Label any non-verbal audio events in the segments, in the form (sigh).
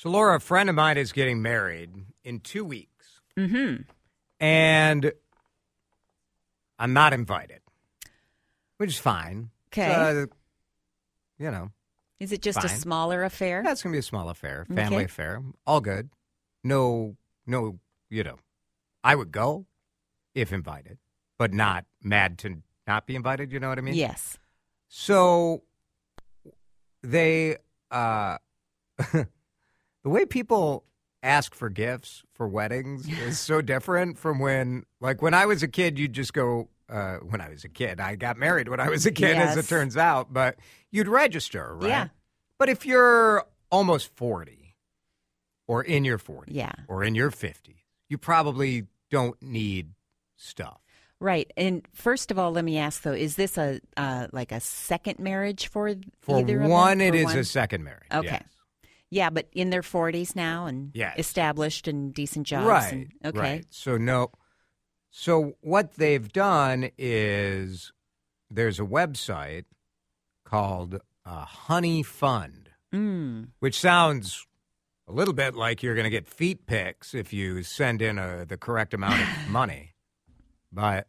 So, Laura, a friend of mine is getting married in two weeks. Mm-hmm. And I'm not invited, which is fine. Okay. Uh, you know, Is it just a smaller affair? that's going to be a small affair, family Okay. affair. All good. No, no, you know, I would go if invited, but not mad to not be invited. You know what I mean? Yes. So they uh (laughs) the way people ask for gifts for weddings (laughs) is so different from when like when I was a kid you'd just go uh when I was a kid. I got married when I was a kid as it turns out, but you'd register, right? Yeah. But if you're almost 40 or in your 40s Yeah. or in your 50s, you probably don't need stuff. Right. And first of all, let me ask though: Is this a uh, like a second marriage for For either of one, them? it For is one? a second marriage. Okay. yes. Yeah, but in their forties now and Yes. established and decent jobs. Right. and- okay. Right. So no. So what they've done is there's a website called uh, Honey Fund, Mm. which sounds a little bit like you're going to get feet pics if you send in a, the correct amount of (laughs) money, but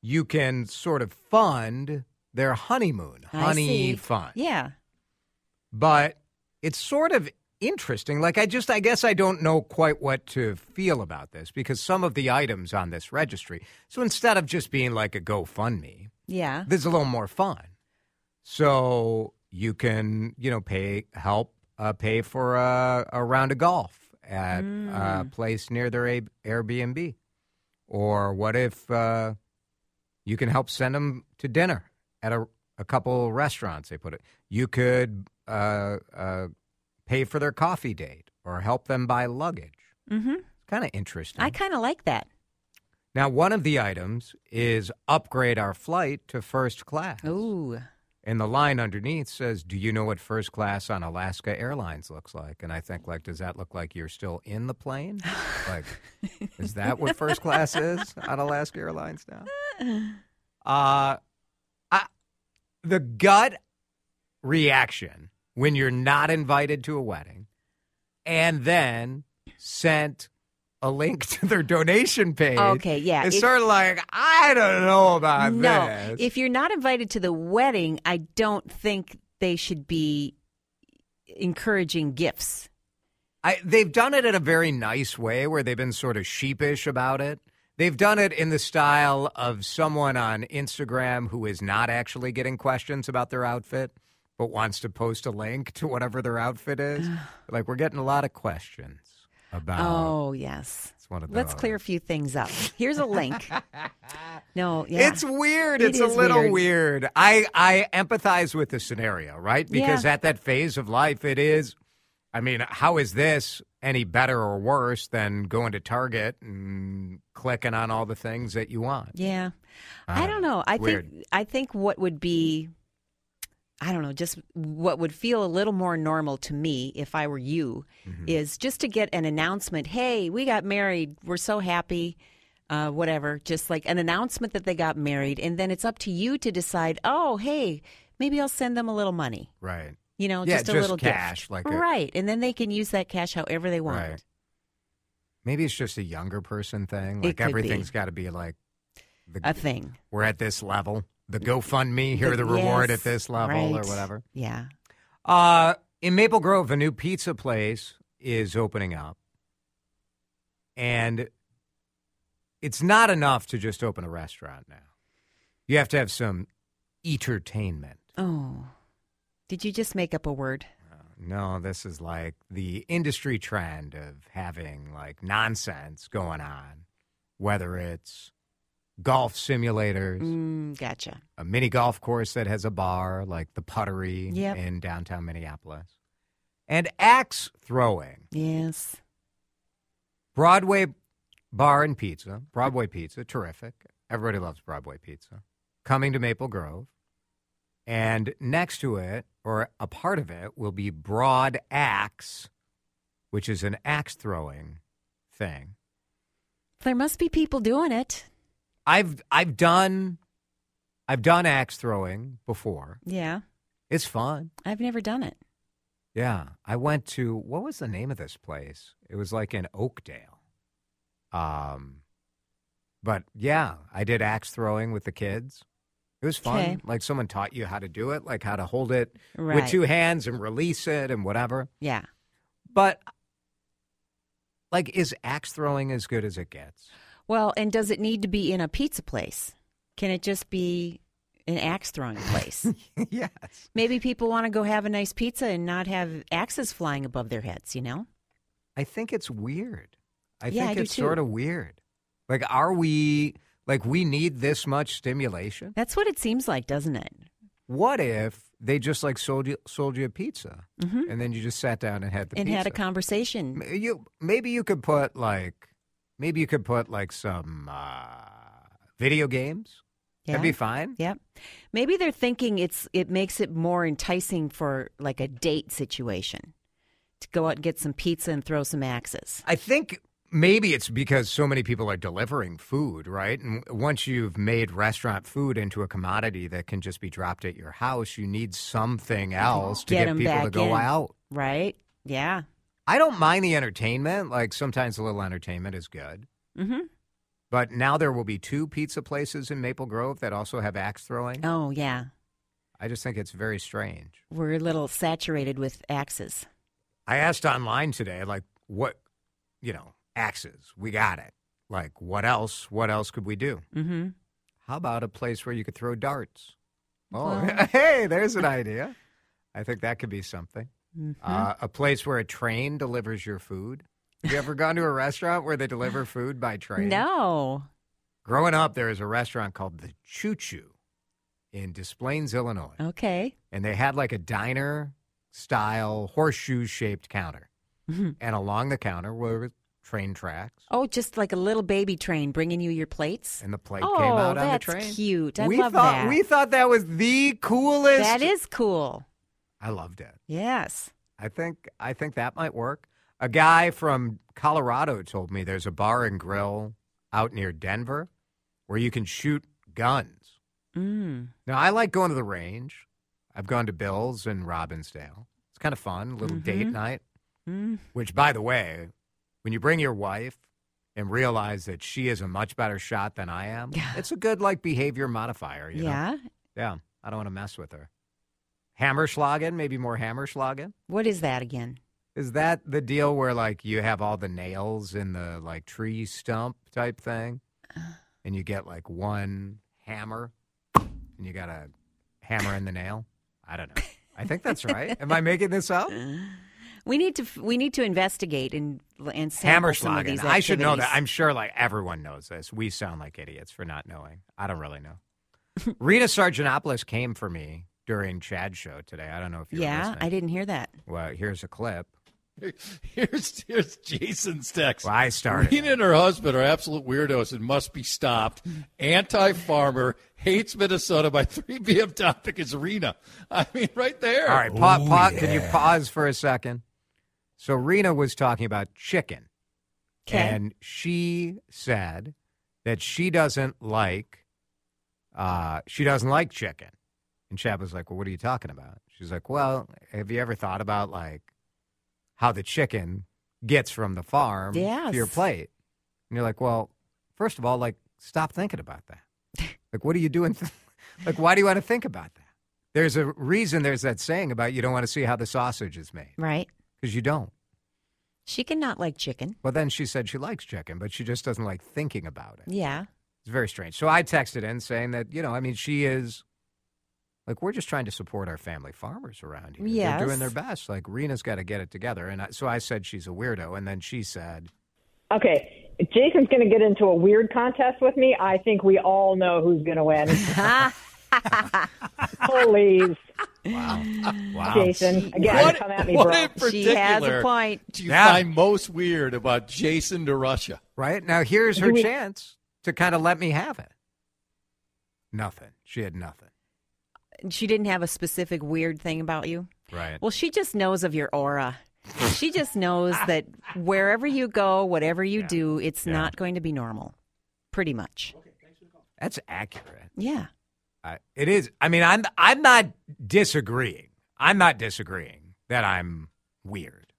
you can sort of fund their honeymoon. I Honey see. Fund Yeah. but it's sort of interesting. Like, I just, I guess I don't know quite what to feel about this because some of the items on this registry. So instead of just being like a GoFundMe, Yeah. this is a little more fun. So you can, you know, pay, help uh, pay for a, a round of golf at a place near their A- Airbnb. Or what if uh, you can help send them to dinner at a, a couple restaurants? They put it. You could uh, uh, pay for their coffee date or help them buy luggage. Mm-hmm. It's Kind of interesting. I kind of like that. now, one of the items is upgrade our flight to first class. Ooh. And the line underneath says, "Do you know what first class on Alaska Airlines looks like?" And I think, like, does that look like you're still in the plane? (laughs) like, is that what first class is on Alaska Airlines now? (laughs) Uh, I, the gut reaction when you're not invited to a wedding, and then sent a link to their donation page. Okay, yeah, it's if- sort of like I don't know about no, this. if you're not invited to the wedding, I don't think they should be encouraging gifts. I, they've done it in a very nice way where they've been sort of sheepish about it. They've done it in the style of someone on Instagram who is not actually getting questions about their outfit, but wants to post a link to whatever their outfit is. like, we're getting a lot of questions about. Oh, yes. It's one of Let's clear a few things up. Here's a link. (laughs) no, yeah. It's weird. It it's a little weird. weird. I I empathize with the scenario, right? Because Yeah. at that phase of life, it is. I mean, how is this any better or worse than going to Target and clicking on all the things that you want? Yeah. I I don't don't know. I It's think. I think what would be I don't know, just what would feel a little more normal to me if I were you Mm-hmm. is just to get an announcement, "Hey, we got married. We're so happy." Uh, whatever, just like an announcement that they got married, and then it's up to you to decide. Oh, hey, maybe I'll send them a little money. Right. You know, Yeah, just a just little cash, gift. like a- right, and then they can use that cash however they want. Right. Maybe it's just a younger person thing. Like everything's got to be like the, A thing. we're at this level. The GoFundMe, here the reward Yes, at this level or whatever. Yeah. Uh, in Maple Grove, a new pizza place is opening up. And it's not enough to just open a restaurant now. You have to have some entertainment. Oh, did you just make up a word? No, this is like the industry trend of having like nonsense going on, whether it's golf simulators, Mm, gotcha. a mini golf course that has a bar like the Puttery Yep. in downtown Minneapolis. and axe throwing. Yes. Broadway Bar and Pizza, Broadway Pizza, terrific. Everybody loves Broadway Pizza. Coming to Maple Grove. And next to it, or a part of it, will be Broad Axe, which is an axe throwing thing. There must be people doing it. I've I've done I've done axe throwing before. Yeah. It's fun. I've never done it. Yeah, I went to what was the name of this place? It was like in Oakdale. Um, but yeah, I did axe throwing with the kids. It was fun. Okay. Like someone taught you how to do it, like how to hold it Right. with two hands and release it and whatever. Yeah. But like, is axe throwing as good as it gets? Well, and does it need to be in a pizza place? Can it just be an axe throwing place? (laughs) yes. Maybe people want to go have a nice pizza and not have axes flying above their heads, you know? I think it's weird. I Yeah, think I it's sort of weird. Like, are we like we need this much stimulation? That's what it seems like, doesn't it? What if they just like sold you sold you a pizza, and then you just sat down and had the Mm-hmm. and pizza? had a conversation. You maybe you could put like maybe you could put like some uh, video games. That'd be fine. Yep. Maybe they're thinking it's it makes it more enticing for like a date situation to go out and get some pizza and throw some axes. I think maybe it's because so many people are delivering food, right? And once you've made restaurant food into a commodity that can just be dropped at your house, you need something else to Get get, people to go in. out. Right? Yeah. I don't mind the entertainment. Like sometimes a little entertainment is good. Mm-hmm. But now there will be two pizza places in Maple Grove that also have axe throwing. Oh yeah. I just think it's very strange. We're a little saturated with axes. I asked online today, like, what, you know, axes, we got it. Like, what else? What else could we do? Mm-hmm. How about a place where you could throw darts? Oh, Well- (laughs) hey, there's an idea. I think that could be something. Mm-hmm. Uh, a place where a train delivers your food. Have you ever gone to a restaurant where they deliver food by train? No. Growing up, there was a restaurant called the Choo Choo in Des Plaines, Illinois. Okay. And they had like a diner style horseshoe shaped counter. Mhm. And along the counter were train tracks. Oh, just like a little baby train bringing you your plates. And the plate oh, came out on the train. that's cute. I we love thought that. we thought that was the coolest. that is cool. I loved it. Yes. I think I think that might work. A guy from Colorado told me there's a bar and grill out near Denver where you can shoot guns. Mm. Now I like going to the range. I've gone to Bill's in Robbinsdale. It's kind of fun, a little date Mhm. night. Mm. Which, by the way, when you bring your wife and realize that she is a much better shot than I am, Yeah. (laughs) it's a good like behavior modifier. You know? Yeah. yeah. I don't want to mess with her. Hammerschlagen, maybe more Hammerschlagen. What is that again? Is that the deal where like you have all the nails in the like tree stump type thing, uh. and you get like one hammer, and you got to hammer in the nail? I don't know. I think that's right. Am I making this up? (laughs) We need to we need to investigate and and sample some of these I should know that. I'm sure like everyone knows this. We sound like idiots for not knowing. I don't really know. (laughs) Rena Sargentopoulos came for me during Chad's show today. I don't know if you were yeah. I didn't hear that. Well, here's a clip. (laughs) Here's here's Jason's text. Well, I started. Rena and her husband are absolute weirdos and must be stopped. Anti-farmer hates Minnesota. My (laughs) 3 p.m. topic is Rena. I mean, right there. All right, pa- pa- can you pause for a second? So Rena was talking about chicken, Okay. and she said that she doesn't like uh, she doesn't like chicken. And Chad was like, "Well, what are you talking about?" She's like, "Well, have you ever thought about like how the chicken gets from the farm to your plate?" And you're like, "Well, first of all, like stop thinking about that. like, what are you doing? (laughs) like, why do you want to think about that?" There's a reason there's that saying about you don't want to see how the sausage is made right. because you don't. She can not like chicken. Well, then she said she likes chicken, but she just doesn't like thinking about it. Yeah. It's very strange. So I texted in saying that, you know, I mean, she is like, we're just trying to support our family farmers around here. They're doing their best. Like, Rena's got to get it together. And I, so I said she's a weirdo. And then she said, Okay, if Jason's going to get into a weird contest with me. I think we all know who's going to win. (laughs) Please, Wow. Jason. Again, what come at me, what bro. in particular She has a point. do you Yeah. find most weird about Jason DeRusha? Right? Now, here's her we- chance to kind of let me have it. Nothing. She had nothing. She didn't have a specific weird thing about you. Right. Well, she just knows of your aura. She just knows (laughs) that wherever you go, whatever you do, it's Yeah. not going to be normal. Pretty much. Okay, That's accurate. Yeah. I it is. I mean, I'm I'm not disagreeing. I'm not disagreeing that I'm weird.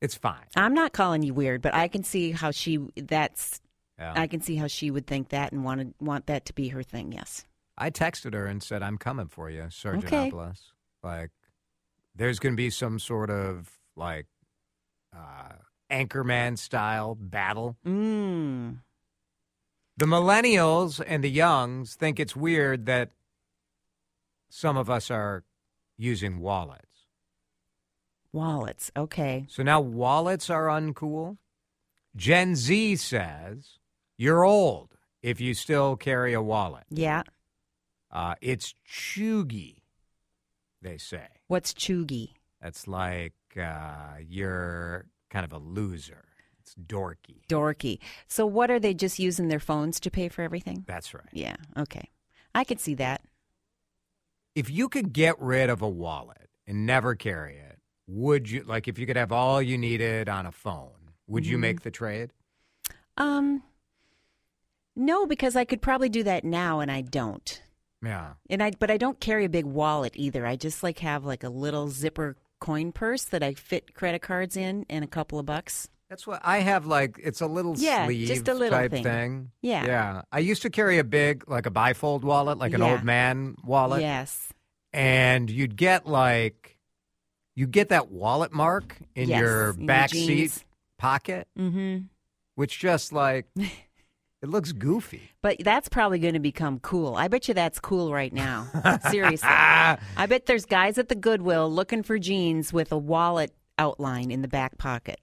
It's fine. I'm not calling you weird, but I can see how she that's Yeah. I can see how she would think that and want to, want that to be her thing. Yes. I texted her and said, "I'm coming for you, Sergeant Okay. Like, there's going to be some sort of like uh, Anchorman style battle. Mm. The millennials and the youngs think it's weird that some of us are using wallets. Wallets. Okay. So now wallets are uncool. Gen Z says you're old if you still carry a wallet. Yeah. Uh, it's cheugy, they say. What's cheugy? That's like uh, you're kind of a loser. It's dorky. Dorky. So what are they just using their phones to pay for everything? That's right. Yeah. Okay. I could see that. If you could get rid of a wallet and never carry it, would you like if you could have all you needed on a phone, would you Mhm. make the trade? Um No, because I could probably do that now and I don't. Yeah. And I but I don't carry a big wallet either. I just like have like a little zipper coin purse that I fit credit cards in and a couple of bucks. That's what I have. Like it's a little Yeah, sleeve just a little type thing. Yeah. yeah. I used to carry a big, like a bifold wallet, like an Yeah. old man wallet, Yes. and you'd get like, you get that wallet mark in Yes, your in back seat pocket, Mhm. which just like (laughs) it looks goofy. But that's probably going to become cool. I bet you that's cool right now. Seriously. (laughs) I bet there's guys at the Goodwill looking for jeans with a wallet outline in the back pocket.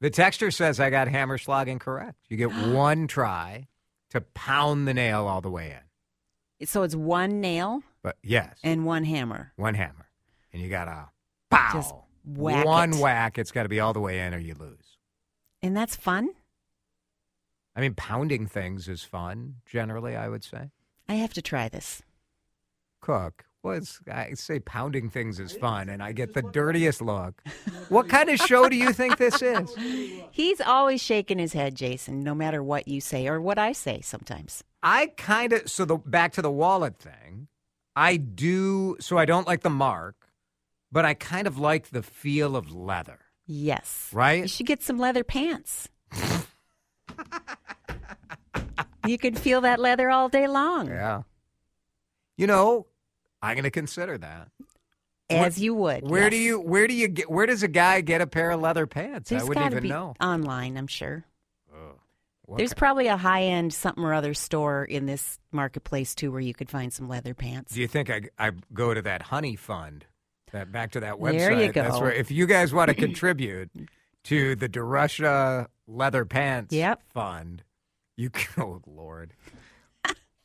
the texture says I got Hammerschlagen correct. You get (gasps) one try to pound the nail all the way in. So it's one nail But yes, and one hammer. one hammer, and you got to pow. Just whack one it. whack. It's got to be all the way in, or you lose. And that's fun? I mean, pounding things is fun. Generally, I would say. I have to try this. Cook. What's I say? Pounding things is fun, and I get the dirtiest look. What kind of show do you think this is? (laughs) He's always shaking his head, Jason, no matter what you say or what I say sometimes. I kind of so the back to the wallet thing. I do so I don't like the mark, but I kind of like the feel of leather. Yes. Right? You should get some leather pants. (laughs) you could feel that leather all day long, Yeah. You know, I'm going to consider that. as you would. Where do you where do you get where does a guy get a pair of leather pants? There's I wouldn't even know. online, I'm sure. What There's ki- probably a high end something or other store in this marketplace too where you could find some leather pants. Do you think I, I go to that honey fund? That back to that website. There you That's go. where if you guys want to contribute to the DeRusha leather pants Yep. fund, you (laughs) oh Lord.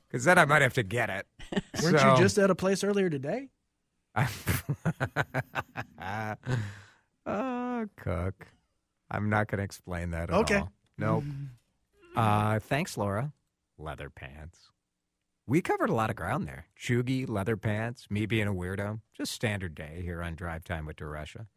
Because then I might have to get it. (laughs) Weren't So- you just at a place earlier today? oh, (laughs) Cook. I'm not going to explain that at Okay. all. Nope. Uh, thanks, Laura. Leather pants. We covered a lot of ground there. Cheugy, leather pants, me being a weirdo. Just standard day here on Drive Time with DeRusha.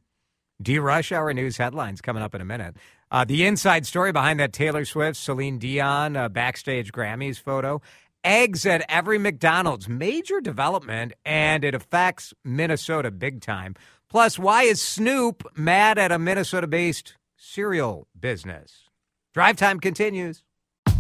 DeRush-Hour News headlines coming up in a minute. Uh, the inside story behind that Taylor Swift, Celine Dion uh, backstage Grammys photo. Eggs at every McDonald's. Major development, and it affects Minnesota big time. Plus, why is Snoop mad at a Minnesota based cereal business? Drive time continues.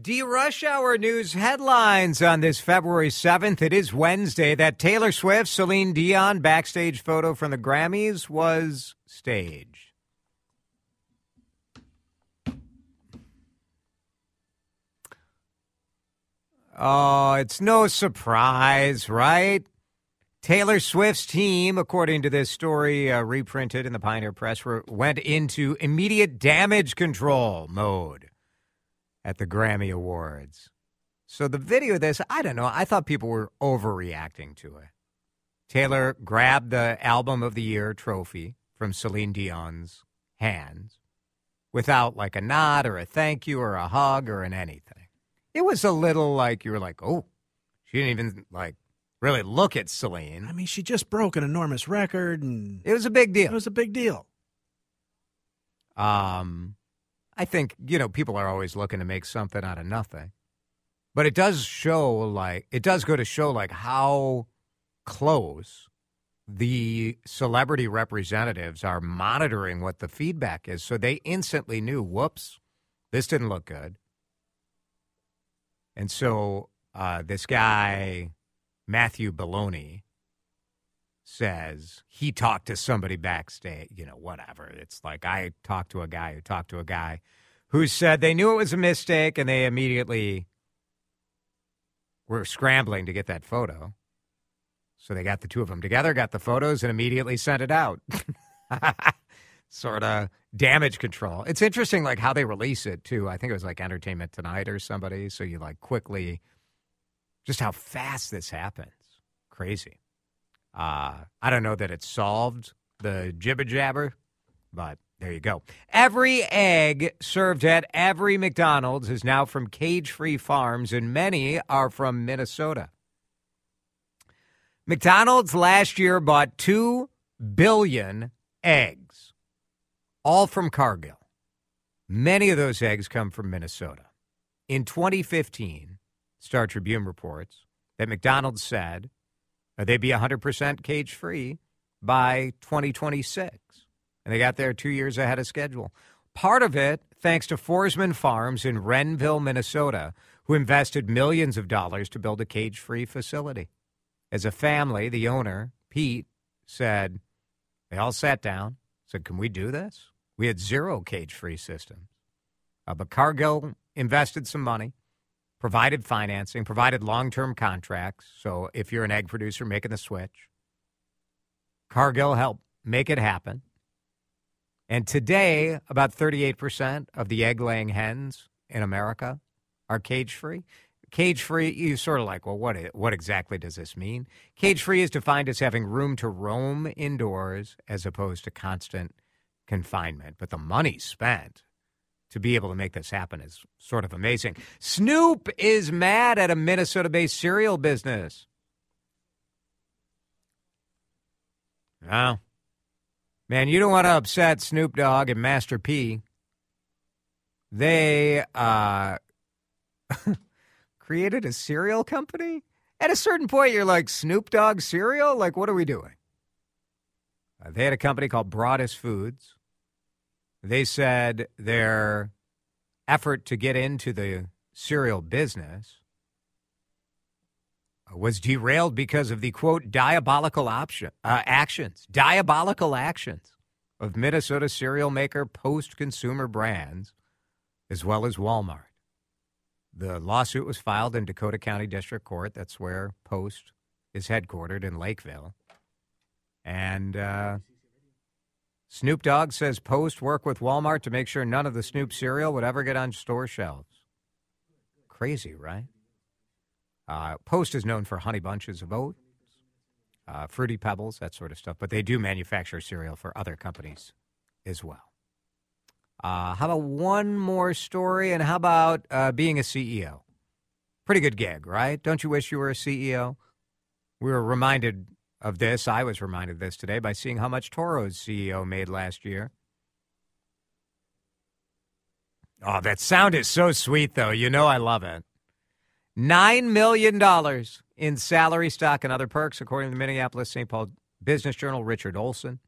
DeRush-Hour News headlines on this February 7th. It is Wednesday. That Taylor Swift, Celine Dion backstage photo from the Grammys was staged. Oh, it's no surprise, right? Taylor Swift's team, according to this story uh, reprinted in the Pioneer Press, went into immediate damage control mode at the Grammy Awards. So the video of this, I don't know, I thought people were overreacting to it. Taylor grabbed the Album of the Year trophy from Celine Dion's hands without like a nod or a thank you or a hug or an anything. It was a little like you were like, oh, she didn't even like really look at Celine. I mean, she just broke an enormous record, and it was a big deal. It was a big deal. Um, I think, you know, people are always looking to make something out of nothing. But it does show, like, it does go to show, like, how close the celebrity representatives are monitoring what the feedback is. So they instantly knew, whoops, this didn't look good. And so uh, this guy, Matthew Belloni, says he talked to somebody backstage, you know, whatever. It's like I talked to a guy who talked to a guy who said they knew it was a mistake and they immediately were scrambling to get that photo. So they got the two of them together, got the photos, and immediately sent it out. (laughs) sort of damage control. It's interesting, like how they release it too. I think it was like Entertainment Tonight or somebody. So you like quickly, just how fast this happens. Crazy. Uh, I don't know that it solved the jibber jabber, but there you go. Every egg served at every McDonald's is now from cage free farms, and many are from Minnesota. McDonald's last year bought 2 billion eggs, all from Cargill. Many of those eggs come from Minnesota. In 2015, Star Tribune reports that McDonald's said they'd be 100% cage free by 2026. And they got there two years ahead of schedule. Part of it, thanks to Forsman Farms in Renville, Minnesota, who invested millions of dollars to build a cage free facility. As a family, the owner, Pete, said, they all sat down, said, Can we do this? We had zero cage free systems. Uh, but Cargill invested some money provided financing, provided long term contracts. So if you're an egg producer making the switch, Cargill helped make it happen. And today, about 38% of the egg laying hens in America are cage free. Cage free, you sort of like, well, what, what exactly does this mean? Cage free is defined as having room to roam indoors as opposed to constant confinement. But the money spent to be able to make this happen is sort of amazing. Snoop is mad at a Minnesota based cereal business. Wow. Man, you don't want to upset Snoop Dogg and Master P. They uh, (laughs) created a cereal company. At a certain point, you're like, Snoop Dogg cereal? Like, what are we doing? Uh, they had a company called Broadus Foods. They said their effort to get into the cereal business was derailed because of the quote diabolical option uh, actions, diabolical actions of Minnesota cereal maker Post Consumer Brands, as well as Walmart. The lawsuit was filed in Dakota County District Court. That's where Post is headquartered in Lakeville, and uh, Snoop Dogg says Post work with Walmart to make sure none of the Snoop cereal would ever get on store shelves. Crazy, right? Uh, Post is known for honey bunches of oats, uh, fruity pebbles, that sort of stuff, but they do manufacture cereal for other companies as well. Uh, how about one more story? And how about uh, being a CEO? Pretty good gig, right? Don't you wish you were a CEO? We were reminded of this. I was reminded of this today by seeing how much Toro's CEO made last year. Oh, that sound is so sweet, though. You know I love it. $9 million in salary, stock, and other perks, according to the Minneapolis St. Paul Business Journal. Richard Olson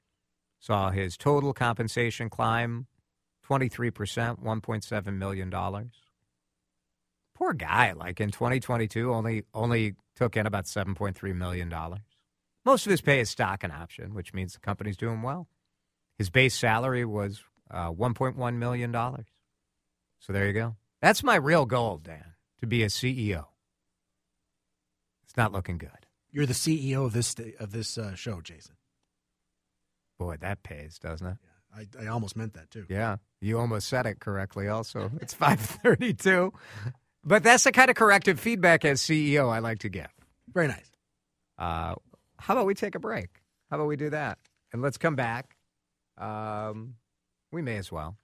saw his total compensation climb 23%, $1.7 million. Poor guy. Like in 2022, only only took in about 7.3 million dollars. Most of his pay is stock and option, which means the company's doing well. His base salary was uh, 1.1 million dollars. So there you go. That's my real goal, Dan, to be a CEO. It's not looking good. You're the CEO of this of this uh, show, Jason. Boy, that pays, doesn't it? I, I almost meant that too. Yeah, you almost said it correctly. Also, it's five thirty-two, but that's the kind of corrective feedback as CEO I like to give. Very nice. Uh, how about we take a break? How about we do that? And let's come back. Um, we may as well.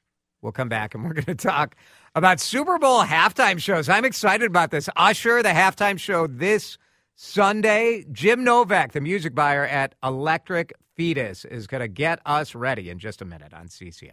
We'll come back and we're (laughs) going to talk about Super Bowl halftime shows. I'm excited about this. Usher, the halftime show this Sunday. Jim Novak, the music buyer at Electric Fetus, is going to get us ready in just a minute on CCO.